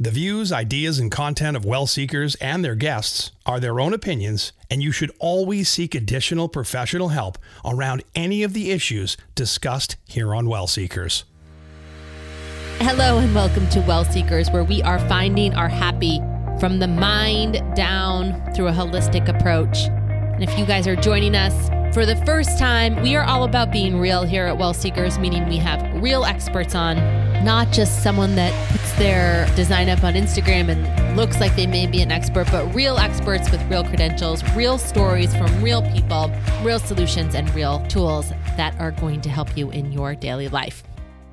The views, ideas, and content of well seekers and their guests are their own opinions, and you should always seek additional professional help around any of the issues discussed here on Well Seekers. Hello, and welcome to Well Seekers, where we are finding our happy from the mind down through a holistic approach. And if you guys are joining us for the first time, we are all about being real here at Well Seekers, meaning we have real experts on, not just someone that puts their design up on Instagram and looks like they may be an expert, but real experts with real credentials, real stories from real people, real solutions, and real tools that are going to help you in your daily life.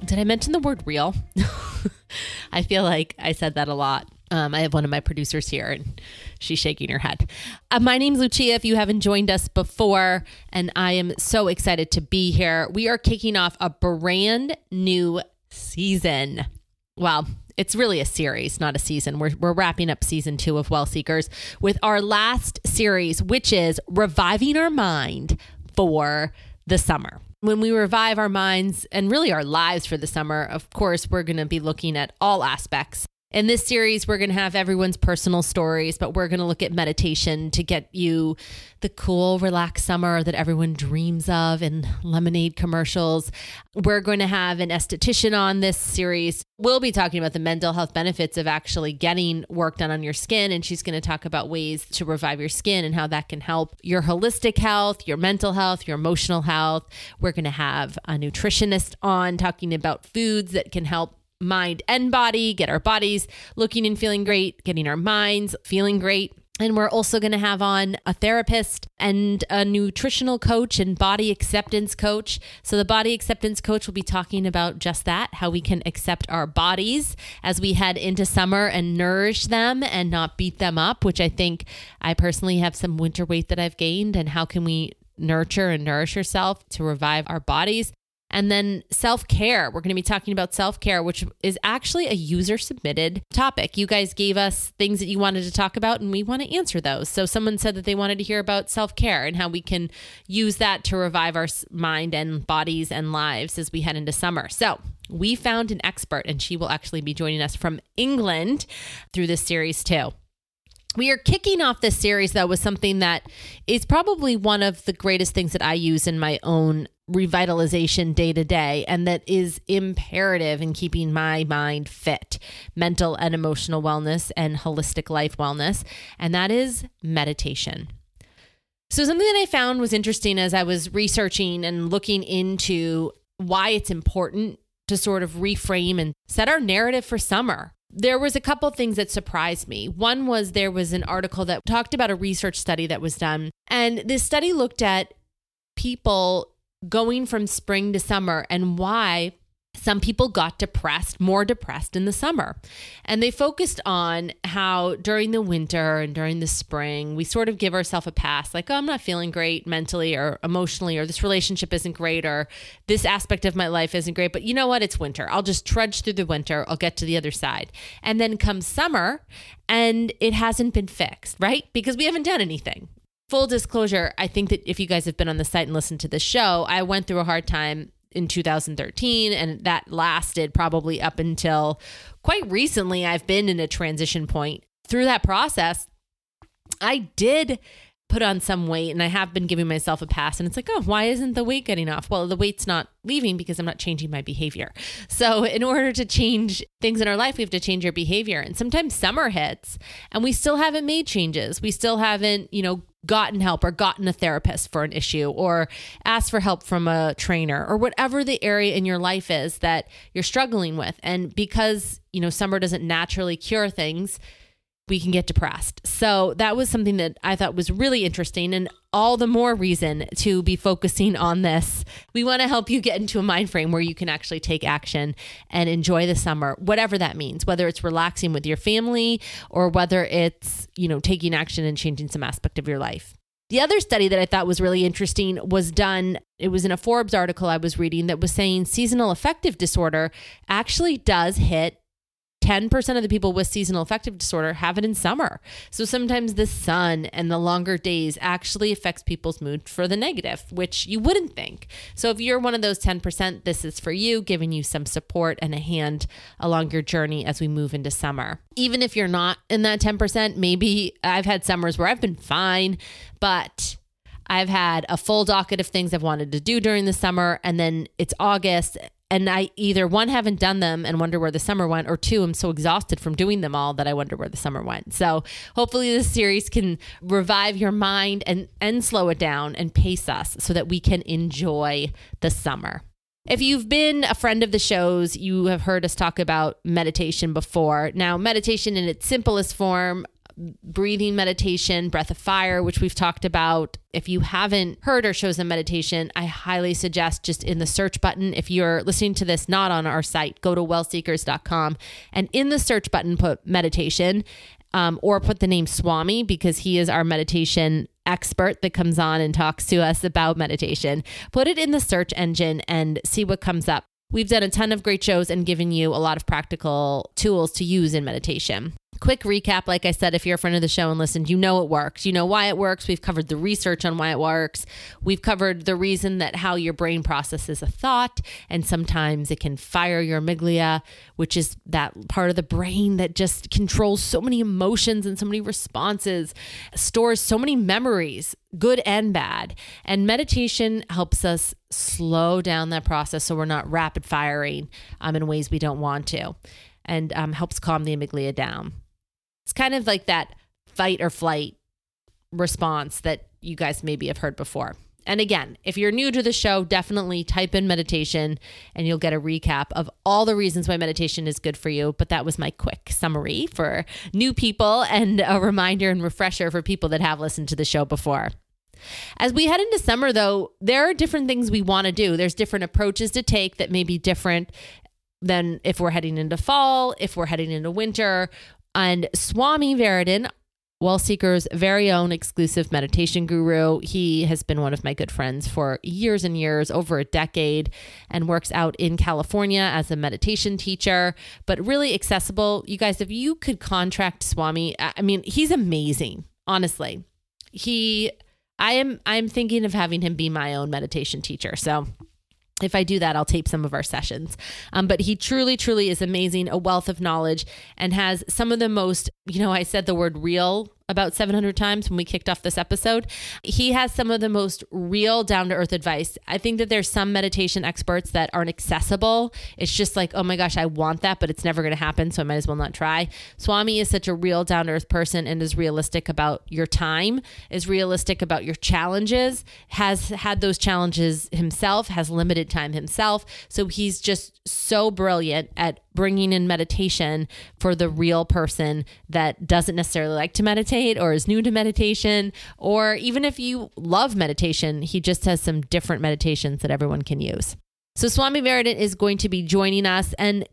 Did I mention the word real? I feel like I said that a lot. Um, I have one of my producers here and she's shaking her head. Uh, my name's Lucia, if you haven't joined us before, and I am so excited to be here. We are kicking off a brand new season. Well, it's really a series, not a season. We're, we're wrapping up season two of Well Seekers with our last series, which is Reviving Our Mind for the Summer when we revive our minds and really our lives for the summer, of course, we're going to be looking at all aspects in this series, we're going to have everyone's personal stories, but we're going to look at meditation to get you the cool, relaxed summer that everyone dreams of in lemonade commercials. We're going to have an esthetician on this series. We'll be talking about the mental health benefits of actually getting work done on your skin. And she's going to talk about ways to revive your skin and how that can help your holistic health, your mental health, your emotional health. We're going to have a nutritionist on talking about foods that can help mind and body, get our bodies looking and feeling great, getting our minds feeling great. And we're also going to have on a therapist and a nutritional coach and body acceptance coach. So, the body acceptance coach will be talking about just that how we can accept our bodies as we head into summer and nourish them and not beat them up, which I think I personally have some winter weight that I've gained. And how can we nurture and nourish yourself to revive our bodies? And then self care. We're going to be talking about self care, which is actually a user submitted topic. You guys gave us things that you wanted to talk about, and we want to answer those. So, someone said that they wanted to hear about self care and how we can use that to revive our mind and bodies and lives as we head into summer. So, we found an expert, and she will actually be joining us from England through this series, too. We are kicking off this series, though, with something that is probably one of the greatest things that I use in my own revitalization day to day and that is imperative in keeping my mind fit, mental and emotional wellness and holistic life wellness, and that is meditation. So, something that I found was interesting as I was researching and looking into why it's important to sort of reframe and set our narrative for summer. There was a couple things that surprised me. One was there was an article that talked about a research study that was done, and this study looked at people going from spring to summer and why some people got depressed, more depressed in the summer. And they focused on how during the winter and during the spring, we sort of give ourselves a pass like, oh, I'm not feeling great mentally or emotionally, or this relationship isn't great, or this aspect of my life isn't great. But you know what? It's winter. I'll just trudge through the winter. I'll get to the other side. And then comes summer and it hasn't been fixed, right? Because we haven't done anything. Full disclosure, I think that if you guys have been on the site and listened to the show, I went through a hard time in 2013 and that lasted probably up until quite recently I've been in a transition point. Through that process, I did put on some weight and I have been giving myself a pass. And it's like, oh, why isn't the weight getting off? Well, the weight's not leaving because I'm not changing my behavior. So, in order to change things in our life, we have to change our behavior. And sometimes summer hits and we still haven't made changes. We still haven't, you know, gotten help or gotten a therapist for an issue or asked for help from a trainer or whatever the area in your life is that you're struggling with. And because, you know, summer doesn't naturally cure things, we can get depressed. So that was something that I thought was really interesting and all the more reason to be focusing on this. We want to help you get into a mind frame where you can actually take action and enjoy the summer, whatever that means, whether it's relaxing with your family or whether it's, you know, taking action and changing some aspect of your life. The other study that I thought was really interesting was done, it was in a Forbes article I was reading that was saying seasonal affective disorder actually does hit 10% of the people with seasonal affective disorder have it in summer. So sometimes the sun and the longer days actually affects people's mood for the negative, which you wouldn't think. So if you're one of those 10%, this is for you, giving you some support and a hand along your journey as we move into summer. Even if you're not in that 10%, maybe I've had summers where I've been fine, but I've had a full docket of things I've wanted to do during the summer, and then it's August, and I either one haven't done them and wonder where the summer went, or two, I'm so exhausted from doing them all that I wonder where the summer went. So hopefully this series can revive your mind and and slow it down and pace us so that we can enjoy the summer. If you've been a friend of the shows, you have heard us talk about meditation before. Now, meditation in its simplest form breathing meditation, breath of fire, which we've talked about. If you haven't heard our shows on meditation, I highly suggest just in the search button, if you're listening to this not on our site, go to wellseekers.com and in the search button, put meditation um, or put the name Swami because he is our meditation expert that comes on and talks to us about meditation. Put it in the search engine and see what comes up. We've done a ton of great shows and given you a lot of practical tools to use in meditation. Quick recap like I said, if you're a friend of the show and listened, you know it works. You know why it works. We've covered the research on why it works. We've covered the reason that how your brain processes a thought, and sometimes it can fire your amygdala, which is that part of the brain that just controls so many emotions and so many responses, stores so many memories, good and bad. And meditation helps us slow down that process so we're not rapid firing um, in ways we don't want to and um, helps calm the amygdala down. It's kind of like that fight or flight response that you guys maybe have heard before. And again, if you're new to the show, definitely type in meditation and you'll get a recap of all the reasons why meditation is good for you. But that was my quick summary for new people and a reminder and refresher for people that have listened to the show before. As we head into summer, though, there are different things we want to do. There's different approaches to take that may be different than if we're heading into fall, if we're heading into winter, and Swami Varadan, Well Seeker's very own exclusive meditation guru. He has been one of my good friends for years and years, over a decade, and works out in California as a meditation teacher, but really accessible. You guys, if you could contract Swami, I mean, he's amazing, honestly. He I am I'm thinking of having him be my own meditation teacher. So if I do that, I'll tape some of our sessions. Um, but he truly, truly is amazing, a wealth of knowledge, and has some of the most, you know, I said the word real about 700 times when we kicked off this episode. He has some of the most real, down to earth advice. I think that there's some meditation experts that aren't accessible. It's just like, oh my gosh, I want that, but it's never going to happen. So I might as well not try. Swami is such a real, down to earth person and is realistic about your time, is realistic about your challenges, has had those challenges himself, has limited time himself. So he's just so brilliant at bringing in meditation for the real person that doesn't necessarily like to meditate or is new to meditation, or even if you love meditation, he just has some different meditations that everyone can use. So, Swami Varadan is going to be joining us and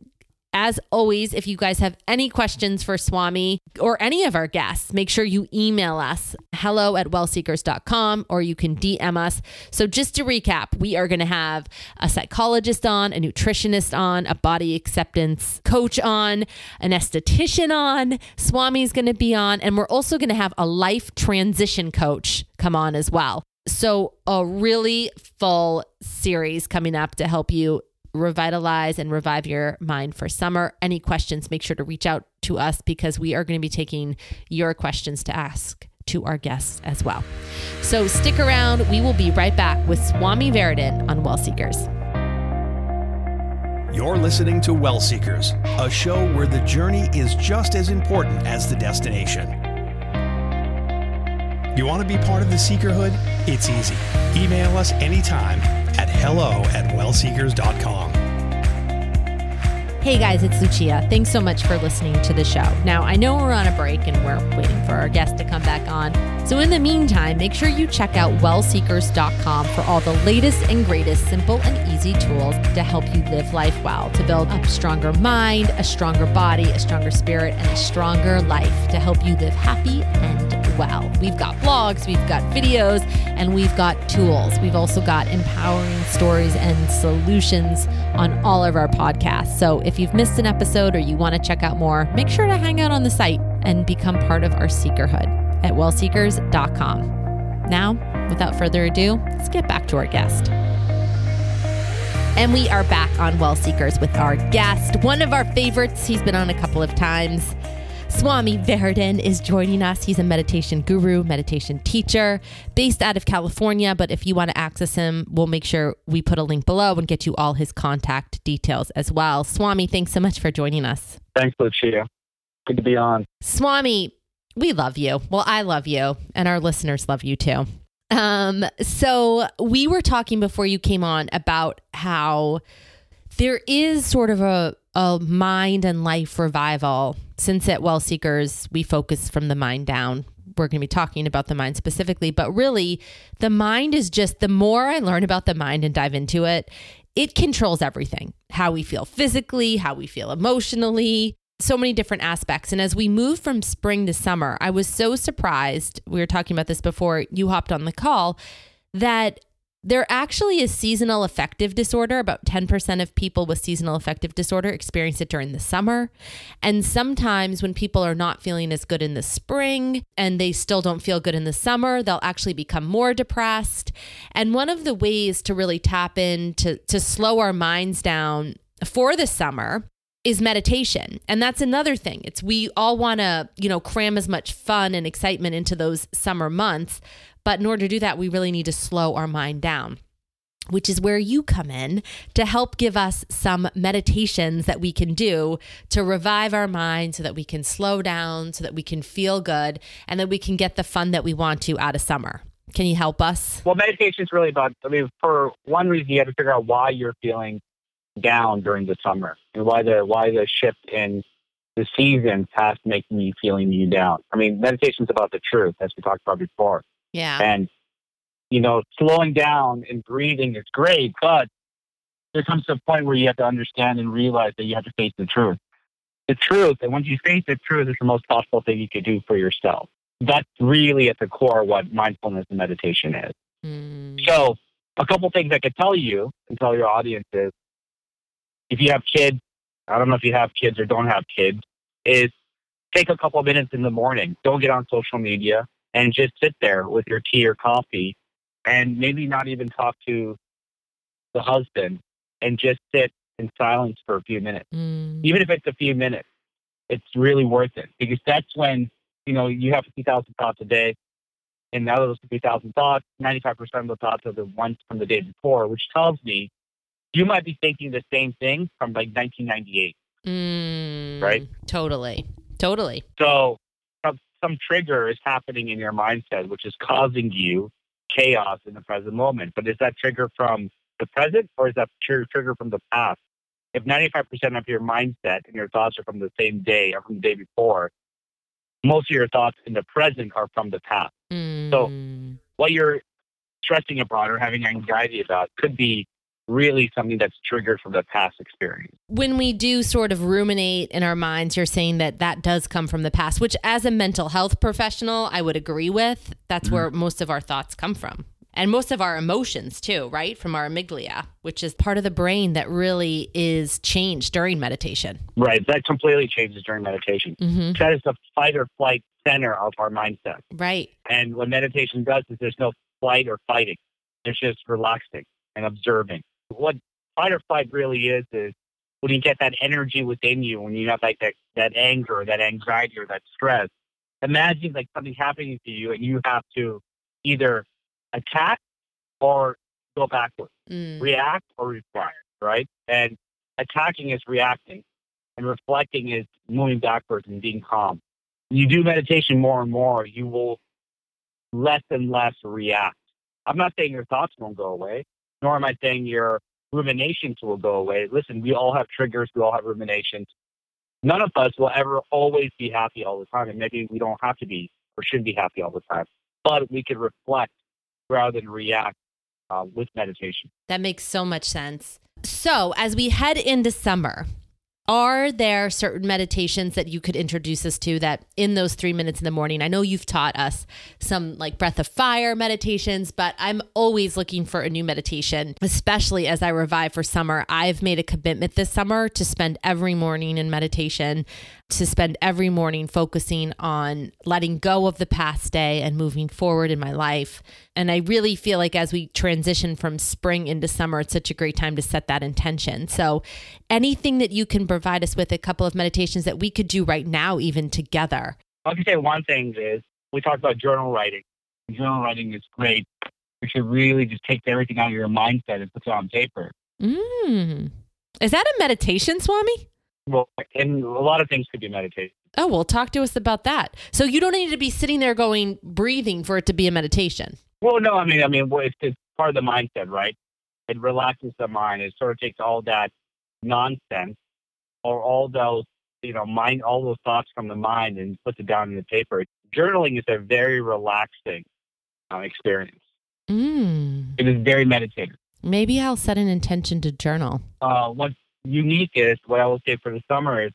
as always, if you guys have any questions for Swami or any of our guests, make sure you email us hello at wellseekers.com or you can DM us. So, just to recap, we are going to have a psychologist on, a nutritionist on, a body acceptance coach on, an esthetician on, Swami's going to be on, and we're also going to have a life transition coach come on as well. So, a really full series coming up to help you revitalize and revive your mind for summer. Any questions, make sure to reach out to us because we are going to be taking your questions to ask to our guests as well. So stick around. We will be right back with Swami Varadan on Well Seekers. You're listening to Well Seekers, a show where the journey is just as important as the destination. You want to be part of the Seekerhood? It's easy. Email us anytime at hello at wellseekers.com. Hey guys, it's Lucia. Thanks so much for listening to the show. Now, I know we're on a break and we're waiting for our guest to come back on. So, in the meantime, make sure you check out wellseekers.com for all the latest and greatest simple and easy tools to help you live life well, to build a stronger mind, a stronger body, a stronger spirit, and a stronger life to help you live happy and well. We've got blogs, we've got videos, and we've got tools. We've also got empowering stories and solutions on all of our podcasts. So, if If you've missed an episode or you want to check out more, make sure to hang out on the site and become part of our Seekerhood at wellseekers.com. Now, without further ado, let's get back to our guest. And we are back on Well Seekers with our guest, one of our favorites. He's been on a couple of times. Swami Varadan is joining us. He's a meditation guru, meditation teacher based out of California. But if you want to access him, we'll make sure we put a link below and get you all his contact details as well. Swami, thanks so much for joining us. Thanks, Lucia. Good to be on. Swami, we love you. Well, I love you, and our listeners love you too. Um, so we were talking before you came on about how there is sort of a, a mind and life revival. Since at Well Seekers, we focus from the mind down. We're going to be talking about the mind specifically, but really, the mind is just the more I learn about the mind and dive into it, it controls everything how we feel physically, how we feel emotionally, so many different aspects. And as we move from spring to summer, I was so surprised. We were talking about this before you hopped on the call that there actually is seasonal affective disorder. About 10% of people with seasonal affective disorder experience it during the summer. And sometimes when people are not feeling as good in the spring and they still don't feel good in the summer, they'll actually become more depressed. And one of the ways to really tap in to, to slow our minds down for the summer is meditation. And that's another thing. It's we all want to, you know, cram as much fun and excitement into those summer months, but in order to do that, we really need to slow our mind down. Which is where you come in to help give us some meditations that we can do to revive our mind so that we can slow down, so that we can feel good, and that we can get the fun that we want to out of summer. Can you help us? Well, meditation is really about, I mean, for one reason, you have to figure out why you're feeling down during the summer and why the why the shift in the seasons has making you feeling you down. I mean, meditation is about the truth, as we talked about before. Yeah. And you know, slowing down and breathing is great, but there comes to a point where you have to understand and realize that you have to face the truth. The truth, and once you face the truth, is the most possible thing you could do for yourself. That's really at the core what mindfulness and meditation is. Mm. So, a couple things I could tell you and tell your audience is if you have kids, I don't know if you have kids or don't have kids, is take a couple of minutes in the morning. Don't get on social media and just sit there with your tea or coffee and maybe not even talk to the husband and just sit in silence for a few minutes. Mm. Even if it's a few minutes, it's really worth it because that's when, you know, you have 50,000 thoughts a day. And out of those 50,000 thoughts, 95% of the thoughts are the ones from the day before, which tells me you might be thinking the same thing from like 1998. Mm. Right? Totally. Totally. So some, trigger is happening in your mindset, which is causing you chaos in the present moment. But is that trigger from the present or is that tr- trigger from the past? If 95% of your mindset and your thoughts are from the same day or from the day before, most of your thoughts in the present are from the past. Mm. What you're stressing about or having anxiety about could be really something that's triggered from the past experience. when we do sort of ruminate in our minds, you're saying that that does come from the past, which as a mental health professional, I would agree with. That's where most of our thoughts come from. And most of our emotions too, right? From our amygdala, which is part of the brain that really is changed during meditation. Right. That completely changes during meditation. hmm That is the fight or flight center of our mindset. Right. And what meditation does is there's no flight or fighting. It's just relaxing and observing. What fight or flight really is is when you get that energy within you, when you have like that, that anger that anxiety or that stress, imagine like something happening to you and you have to either attack or go backwards, Mm. react or reply, right? And attacking is reacting and reflecting is moving backwards and being calm. When you do meditation more and more, you will less and less react. I'm not saying your thoughts won't go away, nor am I saying your ruminations will go away. Listen, we all have triggers, we all have ruminations. None of us will ever always be happy all the time, and maybe we don't have to be or shouldn't be happy all the time. But we can reflect rather than react uh, with meditation. That makes so much sense. So, as we head into summer, Are there certain meditations that you could introduce us to that in those three minutes in the morning? I know you've taught us some like breath of fire meditations, but I'm always looking for a new meditation, especially as I revive for summer. I've made a commitment this summer to spend every morning in meditation to spend every morning focusing on letting go of the past day and moving forward in my life. And I really feel like as we transition from spring into summer, it's such a great time to set that intention. So, anything that you can provide us with a couple of meditations that we could do right now, even together. I can say one thing is we talked about journal writing. Journal writing is great. You should really just take everything out of your mindset and put it on paper. Mm. Is that a meditation, Swami? Well, and a lot of things could be meditation. Oh, well, talk to us about that. So you don't need to be sitting there going breathing for it to be a meditation. Well, no, I mean, I mean, it's, it's part of the mindset, right? It relaxes the mind. It sort of takes all that nonsense or all those, you know, mind, all those thoughts from the mind and puts it down in the paper. Journaling is a very relaxing uh, experience. Mm. It is very meditative. Maybe I'll set an intention to journal. Uh, what's unique is what I will say for the summer is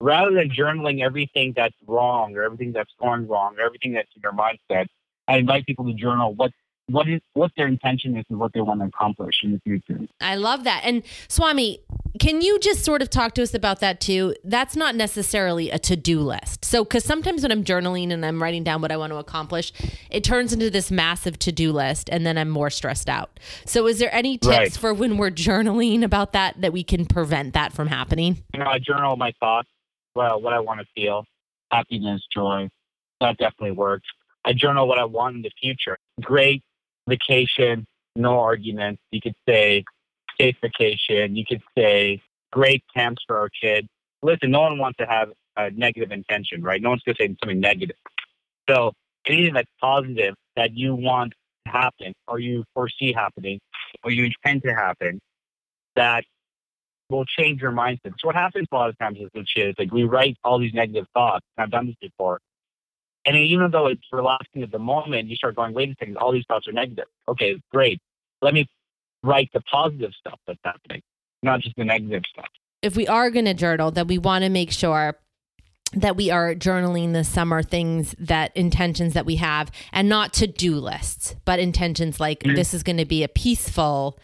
rather than journaling everything that's wrong or everything that's going wrong or everything that's in your mindset, I invite people to journal what what is what their intention is and what they want to accomplish in the future. I love that. And Swami, can you just sort of talk to us about that too? That's not necessarily a to-do list. So cuz sometimes when I'm journaling and I'm writing down what I want to accomplish, it turns into this massive to-do list and then I'm more stressed out. So is there any tips Right. for when we're journaling about that that we can prevent that from happening? You know, I journal my thoughts, well, what I want to feel, happiness, joy. That definitely works. I journal what I want in the future. Great vacation, no arguments. You could say safe vacation. You could say great camps for our kid. Listen, no one wants to have a negative intention, right? No one's going to say something negative. So anything that's positive that you want to happen or you foresee happening or you intend to happen that will change your mindset. So what happens a lot of times is with is like we write all these negative thoughts. and I've done this before. And even though it's relaxing at the moment, you start going, wait a second, all these thoughts are negative. Okay, great. Let me write the positive stuff that's happening, not just the negative stuff. if we are going to journal, that we want to make sure that we are journaling this summer things that intentions that we have and not to do lists, but intentions like Mhm. this is going to be a peaceful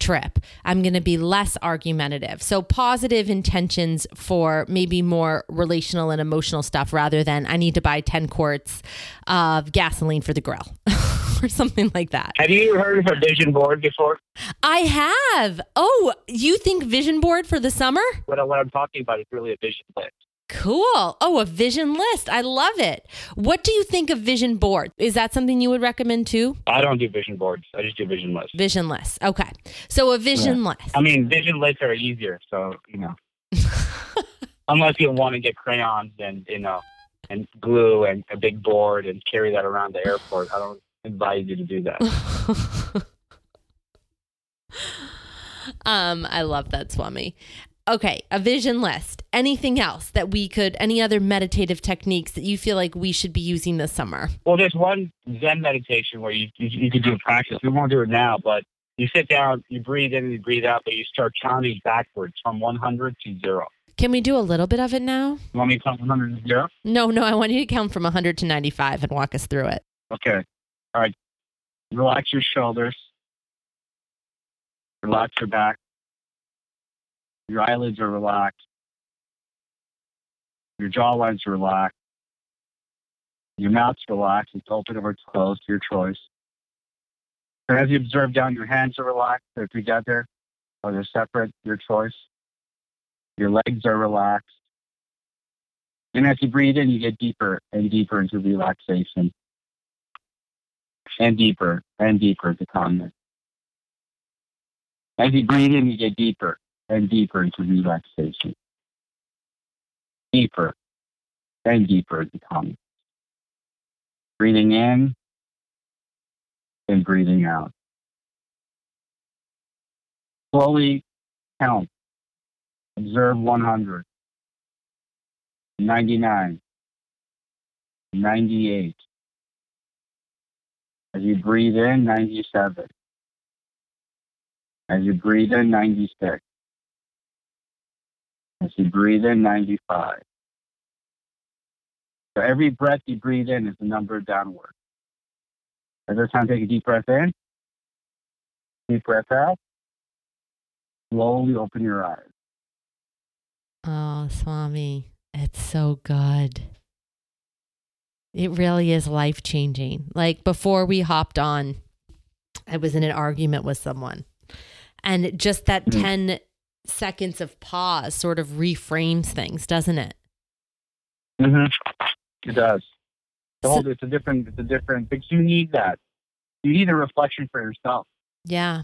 trip. I'm going to be less argumentative. So positive intentions for maybe more relational and emotional stuff rather than I need to buy 10 quarts of gasoline for the grill or something like that. Have you heard of a vision board before? I have. Oh, you think vision board for the summer? What, what I'm talking about is really a vision list. Cool. Oh, a vision list. I love it. What do you think of vision board? Is that something you would recommend too? I don't do vision boards. I just do vision lists. Vision list. Okay. So a vision list. I mean, vision lists are easier. So, you know, unless you want to get crayons and, you know, and glue and a big board and carry that around the airport, I don't advise you to do that. um, I love that, Swami. Okay, a vision list. Anything else that we could, any other meditative techniques that you feel like we should be using this summer? Well, there's one Zen meditation where you, you, you can do a practice. We won't do it now, but you sit down, you breathe in and you breathe out, but you start counting backwards from 100 to zero. Can we do a little bit of it now? You want me to count 100 to zero? No, no, I want you to count from 100 to 95 and walk us through it. Okay. All right. Relax your shoulders. Relax your back. Your eyelids are relaxed. Your jawlines relaxed. Your mouth's relaxed. It's open or closed, your choice. And as you observe down, your hands are relaxed. They're together or they're separate, your choice. Your legs are relaxed. And as you breathe in, you get deeper and deeper into relaxation and deeper and deeper into calmness. As you breathe in, you get deeper and deeper into relaxation. Deeper and deeper into calmness. Breathing in and breathing out. Slowly count. Observe 100, 99, 98. As you breathe in, 97. As you breathe in, 96. As you breathe in, 95. So every breath you breathe in is a number downward. Every time take a deep breath in, deep breath out, slowly open your eyes. Oh, Swami, it's so good. It really is life changing. Like before we hopped on, I was in an argument with someone, and just that Mhm. 10 seconds of pause sort of reframes things, doesn't it? Mm-hmm. It does. The So- it's a different, it's a different, because you need that. You need a reflection for yourself. Yeah.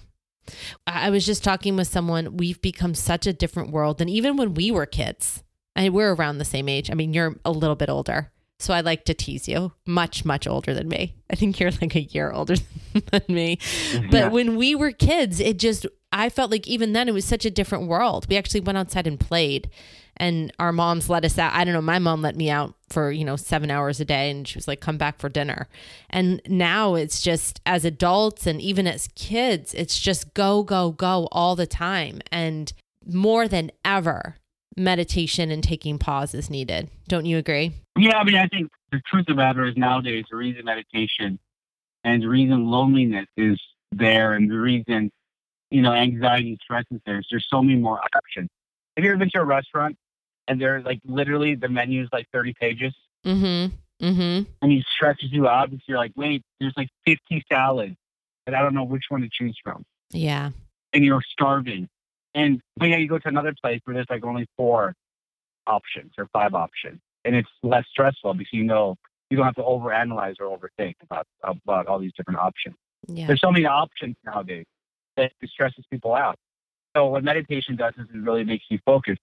I was just talking with someone. We've become such a different world than even when we were kids. I And we're around the same age. I mean, you're a little bit older. So I like to tease you. Much, much older than me. I think you're like a year older than me. Mm-hmm. But Yeah. when we were kids, it just, I felt like even then it was such a different world. We actually went outside and played, and our moms let us out. I don't know, my mom let me out for, you know, seven hours a day, and she was like, come back for dinner. And now it's just as adults and even as kids, it's just go, go, go all the time. And more than ever, meditation and taking pause is needed. Don't you agree? Yeah, I mean, I think the truth of the matter is nowadays the reason meditation and the reason loneliness is there and the reason, you know, anxiety and stress is there is there's so many more options. Have you ever been to a restaurant and there's like literally the menu is like 30 pages Mm hmm. Mm hmm. and he stretches you out because you're like, wait, there's like 50 salads and I don't know which one to choose from. Yeah. And you're starving. And but yeah, you go to another place where there's like only four options or five options. And it's less stressful because you know you don't have to overanalyze or overthink about about all these different options. Yeah. There's so many options nowadays that it stresses people out. So what meditation does is it really makes you focus.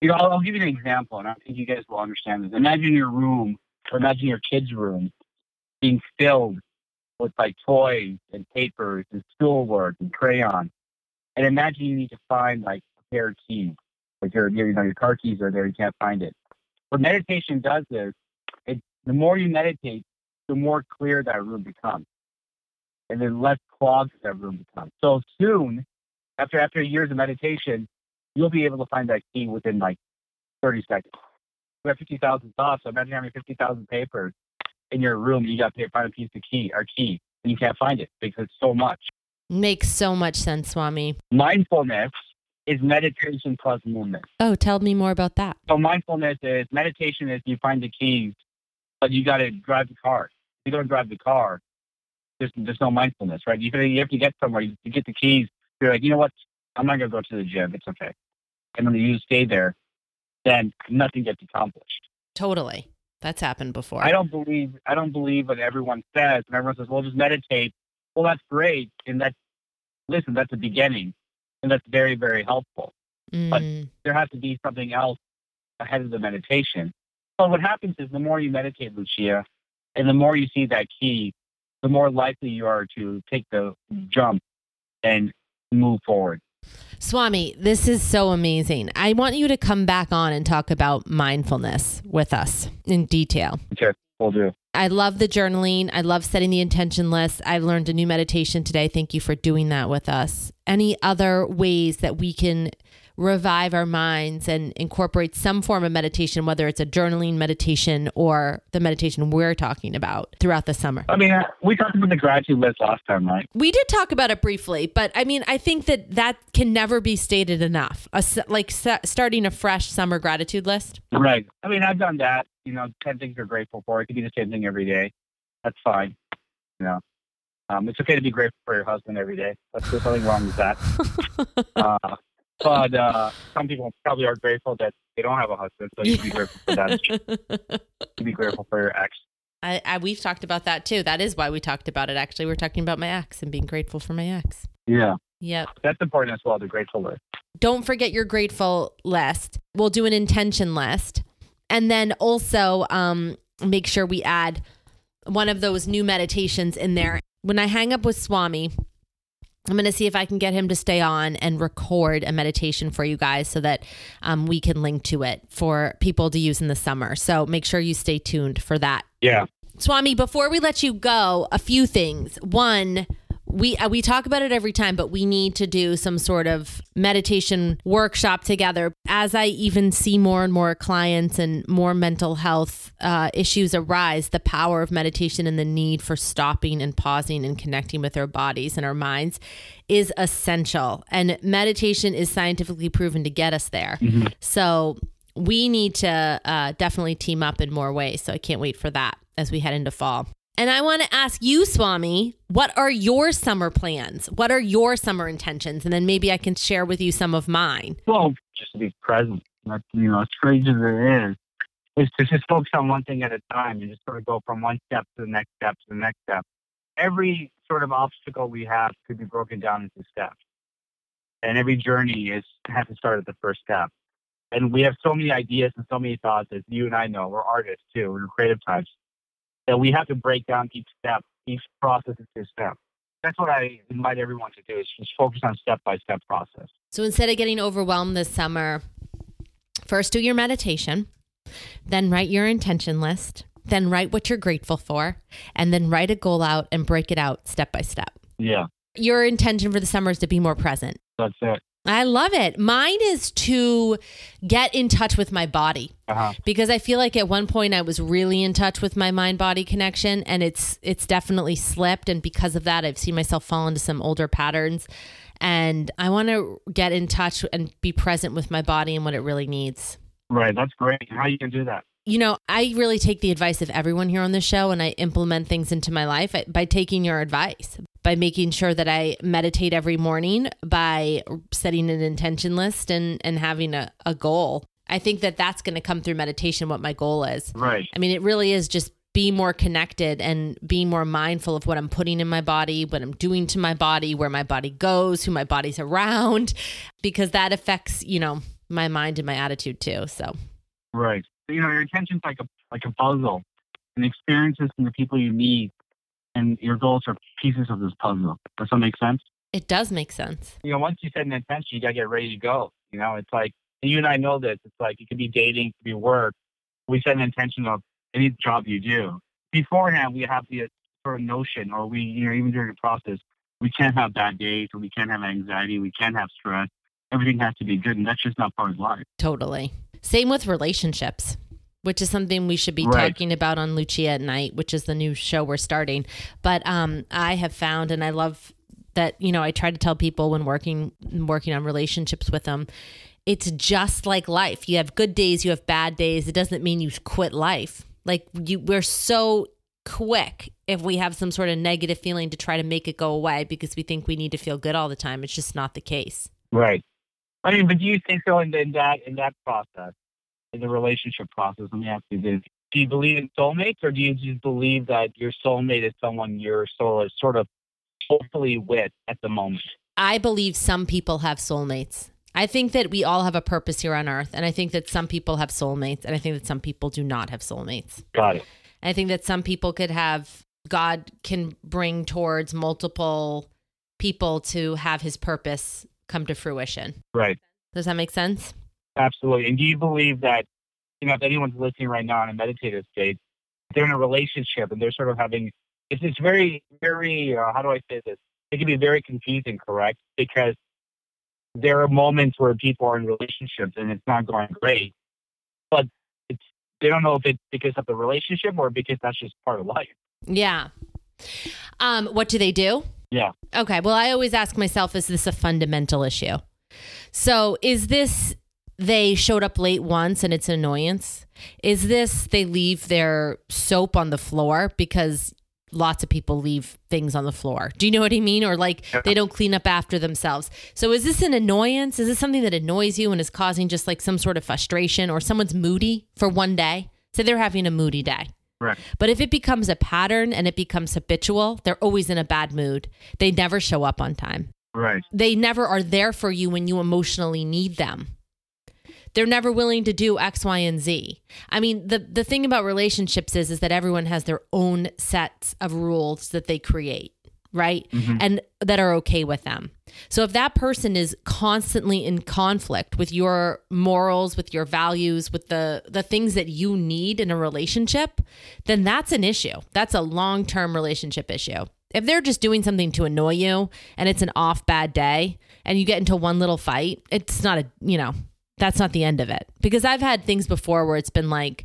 You know, I'll, I'll give you an example, and I think you guys will understand this. Imagine your room, or imagine your kid's room, being filled with like toys and papers and schoolwork and crayons. And imagine you need to find like a pair of keys, like your you know your car keys are there, you can't find it. What meditation does is, it the more you meditate, the more clear that room becomes and then less clogged that room becomes. So soon, after after years of meditation, you'll be able to find that key within like 30 seconds. You have 50,000 thoughts. So imagine having 50,000 papers in your room. You got to find a piece of key or key, and you can't find it because it's so much. Makes so much sense, Swami. Mindfulness is meditation plus movement. Oh, tell me more about that. So mindfulness is meditation is you find the keys, but you got to drive the car. If you don't drive the car, there's, there's no mindfulness, right? You, you have to get somewhere. You, get the keys. You're like, you know what? I'm not going to go to the gym. It's okay. And when you stay there, then nothing gets accomplished. Totally. That's happened before. I don't believe I don't believe what everyone says. And everyone says, "Well, just meditate." Well, that's great, and that's listen. That's a beginning, and that's very very helpful. Mm, there has to be something else ahead of the meditation. So what happens is the more you meditate, Lucia, and the more you see that key, the more likely you are to take the jump and move forward. Swami, this is so amazing. I want you to come back on and talk about mindfulness with us in detail. Okay, we'll do. I love the journaling. I love setting the intention list. I've learned a new meditation today. Thank you for doing that with us. Any other ways that we can revive our minds and incorporate some form of meditation, whether it's a journaling meditation or the meditation we're talking about throughout the summer? I mean, we talked about the gratitude list last time, right? We did talk about it briefly, but I mean, I think that that can never be stated enough. A like starting a fresh summer gratitude list. Right. I mean, I've done that. You know, ten things you're grateful for. It could be the same thing every day. That's fine. You know, um, it's okay to be grateful for your husband every day. That's, there's nothing wrong with that. Uh, but uh, some people probably are grateful that they don't have a husband, so you be grateful for that. You be grateful for your ex. I, I we've talked about that too. That is why we talked about it. Actually, we're talking about my ex and being grateful for my ex. Yeah, Yep. that's important as well. The grateful list. Don't forget your grateful list. We'll do an intention list, and then also um, make sure we add one of those new meditations in there. When I hang up with Swami, I'm going to see if I can get him to stay on and record a meditation for you guys so that um, we can link to it for people to use in the summer. So make sure you stay tuned for that. Yeah. Swami, before we let you go, a few things. One, we uh, we talk about it every time, but we need to do some sort of meditation workshop together. As I even see more and more clients and more mental health uh, issues arise, the power of meditation and the need for stopping and pausing and connecting with our bodies and our minds is essential. And meditation is scientifically proven to get us there. So we need to uh, definitely team up in more ways. So I can't wait for that as we head into fall. And I want to ask you, Swami, what are your summer plans? What are your summer intentions? And then maybe I can share with you some of mine. Well, just to be present. That's, you know, as crazy as it is, is to just focus on one thing at a time and just sort of go from one step to the next step to the next step. Every sort of obstacle we have could be broken down into steps. And every journey is has to start at the first step. And we have so many ideas and so many thoughts, as you and I know, we're artists too, we're creative types, that we have to break down each step, each process into a step. That's what I invite everyone to do is just focus on step by step process. So instead of getting overwhelmed this summer, first do your meditation, then write your intention list, then write what you're grateful for, and then write a goal out and break it out step by step. Yeah, Your intention for the summer is to be more present. that's it. I love it. Mine is to get in touch with my body Uh-huh. because I feel like at one point I was really in touch with my mind body connection and it's it's definitely slipped and because of that I've seen myself fall into some older patterns and I want to get in touch and be present with my body and what it really needs. Right, that's great. How you can do that? You know, I really take the advice of everyone here on the show and I implement things into my life by taking your advice, by making sure that I meditate every morning, by setting an intention list and, and having a, a goal. I think that that's going to come through meditation, what my goal is. Right. I mean, it really is just be more connected and be more mindful of what I'm putting in my body, what I'm doing to my body, where my body goes, who my body's around, because that affects, you know, my mind and my attitude too. So, Right. You know, your intention's like a like a puzzle, and experiences and the people you meet, and your goals are pieces of this puzzle. Does that make sense? it does make sense. You know, once you set an intention, you gotta get ready to go. You know, it's like and you and I know this. It's like it could be dating, it could be work. We set an intention of any job you do. Beforehand, we have the sort of notion, or we, you know, even during the process, we can't have bad days, or we can't have anxiety, we can't have stress. Everything has to be good, and that's just not part of life. Totally. Same with relationships, which is something we should be Right. talking about on Lucia at Night, which is the new show we're starting. But um, I have found, and I love that you know, I try to tell people when working working on relationships with them, it's just like life. You have good days, you have bad days. It doesn't mean you quit life. Like you, we're so quick if we have some sort of negative feeling to try to make it go away because we think we need to feel good all the time. It's just not the case. Right. I mean, but do you think so in, in that in that process, the relationship process? Let me ask you this: Do you believe in soulmates, or do you just believe that your soulmate is someone you're sort of sort of hopefully with at the moment? I believe some people have soulmates. I think that we all have a purpose here on earth. And I think that some people have soulmates. And I think that some people do not have soulmates. Got it. I think that some people could have, God can bring towards multiple people to have his purpose come to fruition. Right. Does that make sense? Absolutely. And do you believe that you know if anyone's listening right now in a meditative state, they're in a relationship and they're sort of having it's it's very very uh, how do I say this? It can be very confusing, correct? Because there are moments where people are in relationships and it's not going great, but it's they don't know if it's because of the relationship or because that's just part of life. Yeah. Um, what do they do? Yeah. Okay. Well, I always ask myself, is this a fundamental issue? So is this they showed up late once and it's an annoyance? Is this they leave their soap on the floor because lots of people leave things on the floor? Do you know what I mean? Or like they don't clean up after themselves. So is this an annoyance? Is this something that annoys you and is causing just like some sort of frustration or someone's moody for one day? Say they're having a moody day. Right. But if it becomes a pattern and it becomes habitual, they're always in a bad mood. They never show up on time. Right. They never are there for you when you emotionally need them. They're never willing to do X, Y, and Z. I mean, the the thing about relationships is is that everyone has their own sets of rules that they create, right? Mm-hmm. And that are okay with them. So if that person is constantly in conflict with your morals, with your values, with the the things that you need in a relationship, then that's an issue. That's a long-term relationship issue. If they're just doing something to annoy you and it's an off bad day and you get into one little fight, it's not a, you know, that's not the end of it. Because I've had things before where it's been like,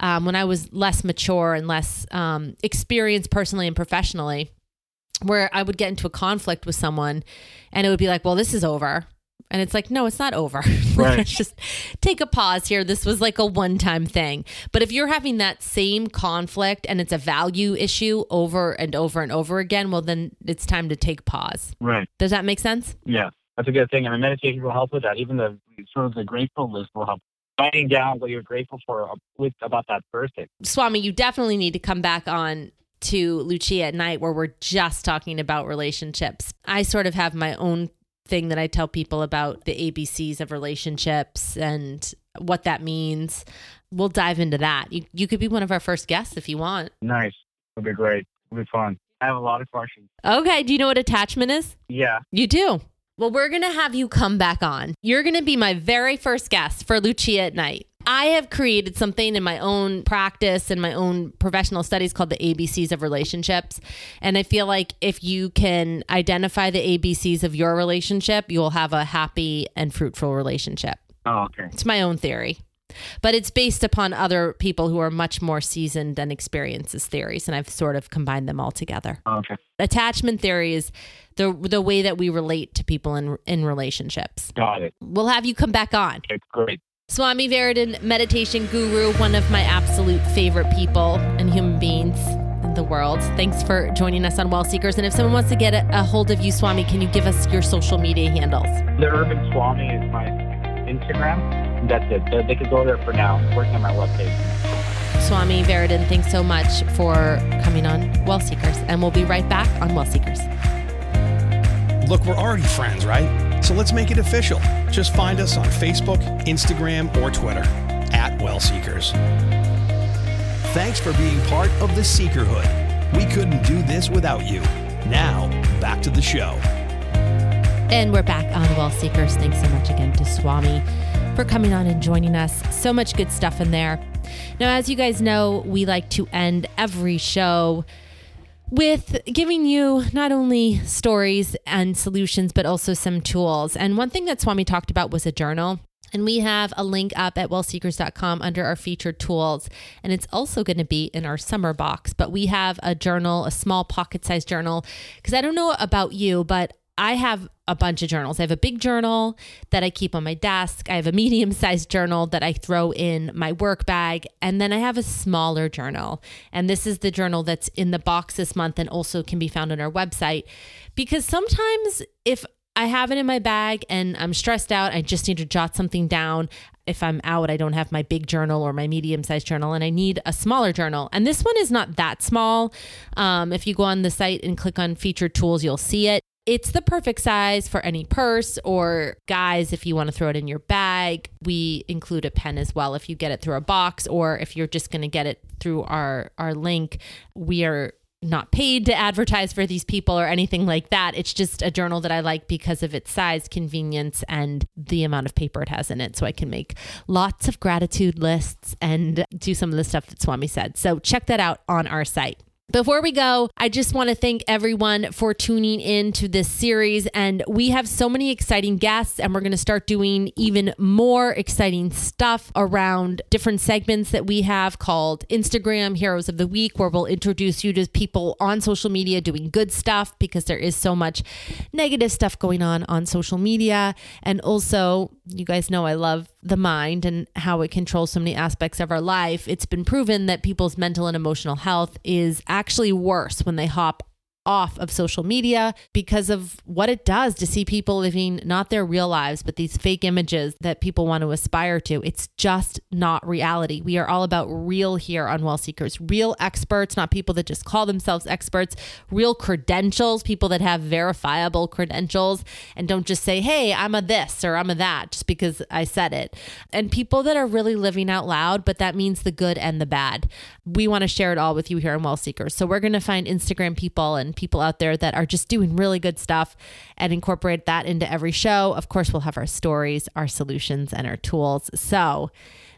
um, when I was less mature and less um, experienced personally and professionally, where I would get into a conflict with someone and it would be like, well, this is over. And it's like, no, it's not over. Right. Let's just take a pause here. This was like a one time thing. But if you're having that same conflict and it's a value issue over and over and over again, well, then it's time to take pause. Right. Does that make sense? Yeah. That's a good thing. I mean, meditation will help with that. Even the sort of the grateful list will help. Writing down what you're grateful for with about that person. Swami, you definitely need to come back on to Lucia at night where we're just talking about relationships. I sort of have my own thing that I tell people about the ABCs of relationships and what that means. We'll dive into that. You, you could be one of our first guests if you want. Nice. It'll be great. It'll be fun. I have a lot of questions. Okay. Do you know what attachment is? Yeah. You do. Well, we're going to have you come back on. You're going to be my very first guest for Lucia at Night. I have created something in my own practice and my own professional studies called the ABCs of relationships. And I feel like if you can identify the ABCs of your relationship, you will have a happy and fruitful relationship. Oh, okay. It's my own theory. But it's based upon other people who are much more seasoned and experienced as theories, and I've sort of combined them all together. Okay. Attachment theory is the the way that we relate to people in in relationships. Got it. We'll have you come back on. It's great. Swami Varadan, meditation guru, one of my absolute favorite people and human beings in the world. Thanks for joining us on Well Seekers. And if someone wants to get a, a hold of you, Swami, can you give us your social media handles? The Urban Swami is my Instagram. That's it. They, they could go there for now. I'm working on my webpage. Swami Varadan, thanks so much for coming on Well Seekers. And we'll be right back on Well Seekers. Look, we're already friends, right? So let's make it official. Just find us on Facebook, Instagram, or Twitter at Well Seekers. Thanks for being part of the Seekerhood. We couldn't do this without you. Now, back to the show. And we're back on Well Seekers. Thanks so much again to Swami for coming on and joining us. So much good stuff in there. Now, as you guys know, we like to end every show with giving you not only stories and solutions, but also some tools. And one thing that Swami talked about was a journal. And we have a link up at wellseekers.com under our featured tools. And it's also going to be in our summer box. But we have a journal, a small pocket sized journal. Because I don't know about you, but I have a bunch of journals. I have a big journal that I keep on my desk. I have a medium sized journal that I throw in my work bag. And then I have a smaller journal. And this is the journal that's in the box this month and also can be found on our website. Because sometimes if I have it in my bag and I'm stressed out, I just need to jot something down. If I'm out, I don't have my big journal or my medium sized journal, and I need a smaller journal. And this one is not that small. Um, if you go on the site and click on featured tools, you'll see it. It's the perfect size for any purse or guys if you want to throw it in your bag. We include a pen as well if you get it through a box or if you're just going to get it through our our link. We are not paid to advertise for these people or anything like that. It's just a journal that I like because of its size, convenience, and the amount of paper it has in it. So I can make lots of gratitude lists and do some of the stuff that Swami said. So check that out on our site. Before we go, I just want to thank everyone for tuning in to this series. And we have so many exciting guests, and we're going to start doing even more exciting stuff around different segments that we have called Instagram Heroes of the Week, where we'll introduce you to people on social media doing good stuff because there is so much negative stuff going on on social media. And also, you guys know I love the mind and how it controls so many aspects of our life. It's been proven that people's mental and emotional health is actually worse when they hop off of social media because of what it does to see people living not their real lives, but these fake images that people want to aspire to. It's just not reality. We are all about real here on Well Seekers, real experts, not people that just call themselves experts, real credentials, people that have verifiable credentials and don't just say, hey, I'm a this or I'm a that just because I said it. And people that are really living out loud, but that means the good and the bad. We want to share it all with you here on Well Seekers. So we're going to find Instagram people people out there that are just doing really good stuff and incorporate that into every show. Of course, we'll have our stories, our solutions, and our tools. So,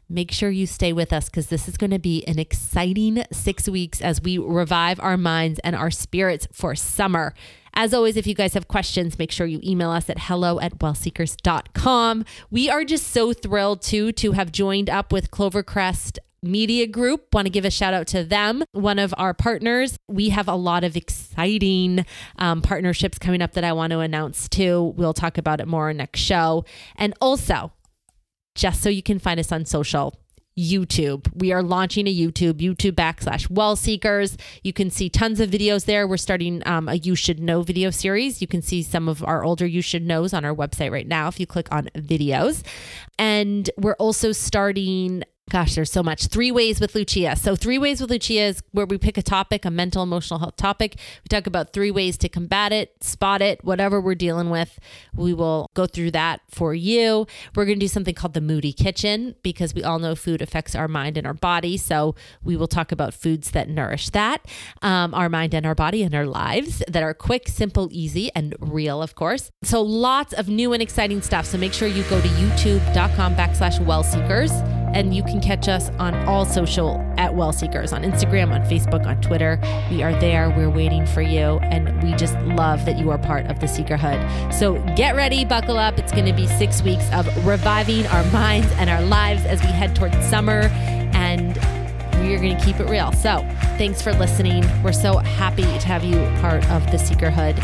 make sure you stay with us because this is going to be an exciting six weeks as we revive our minds and our spirits for summer. As always, if you guys have questions, make sure you email us at hello at wellseekers.com. We are just so thrilled too to have joined up with Clovercrest Media Group. Want to give a shout out to them, one of our partners. We have a lot of exciting um, partnerships coming up that I want to announce too. We'll talk about it more next show. And also, just so you can find us on social, YouTube. We are launching a YouTube, YouTube backslash well seekers. You can see tons of videos there. We're starting um, a You Should Know video series. You can see some of our older You Should Knows on our website right now if you click on videos. And we're also starting Gosh, there's so much. Three Ways with Lucia. So, Three Ways with Lucia is where we pick a topic, a mental, emotional health topic. We talk about three ways to combat it, spot it, whatever we're dealing with. We will go through that for you. We're going to do something called the Moody Kitchen because we all know food affects our mind and our body. So, we will talk about foods that nourish that, um, our mind and our body and our lives that are quick, simple, easy, and real, of course. So, lots of new and exciting stuff. So, make sure you go to youtube.com backslash well seekers and you can catch us on all social at Well Seekers on Instagram, on Facebook, on Twitter. We are there. We're waiting for you. And we just love that you are part of the Seekerhood. So get ready, buckle up. It's going to be six weeks of reviving our minds and our lives as we head towards summer. And we are going to keep it real. So thanks for listening. We're so happy to have you part of the Seekerhood.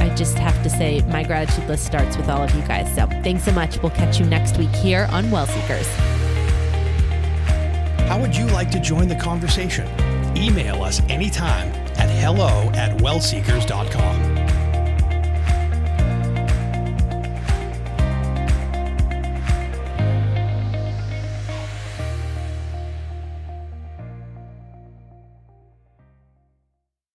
I just have to say, my gratitude list starts with all of you guys. So thanks so much. We'll catch you next week here on Well Seekers. How would you like to join the conversation? Email us anytime at hello at wellseekers.com.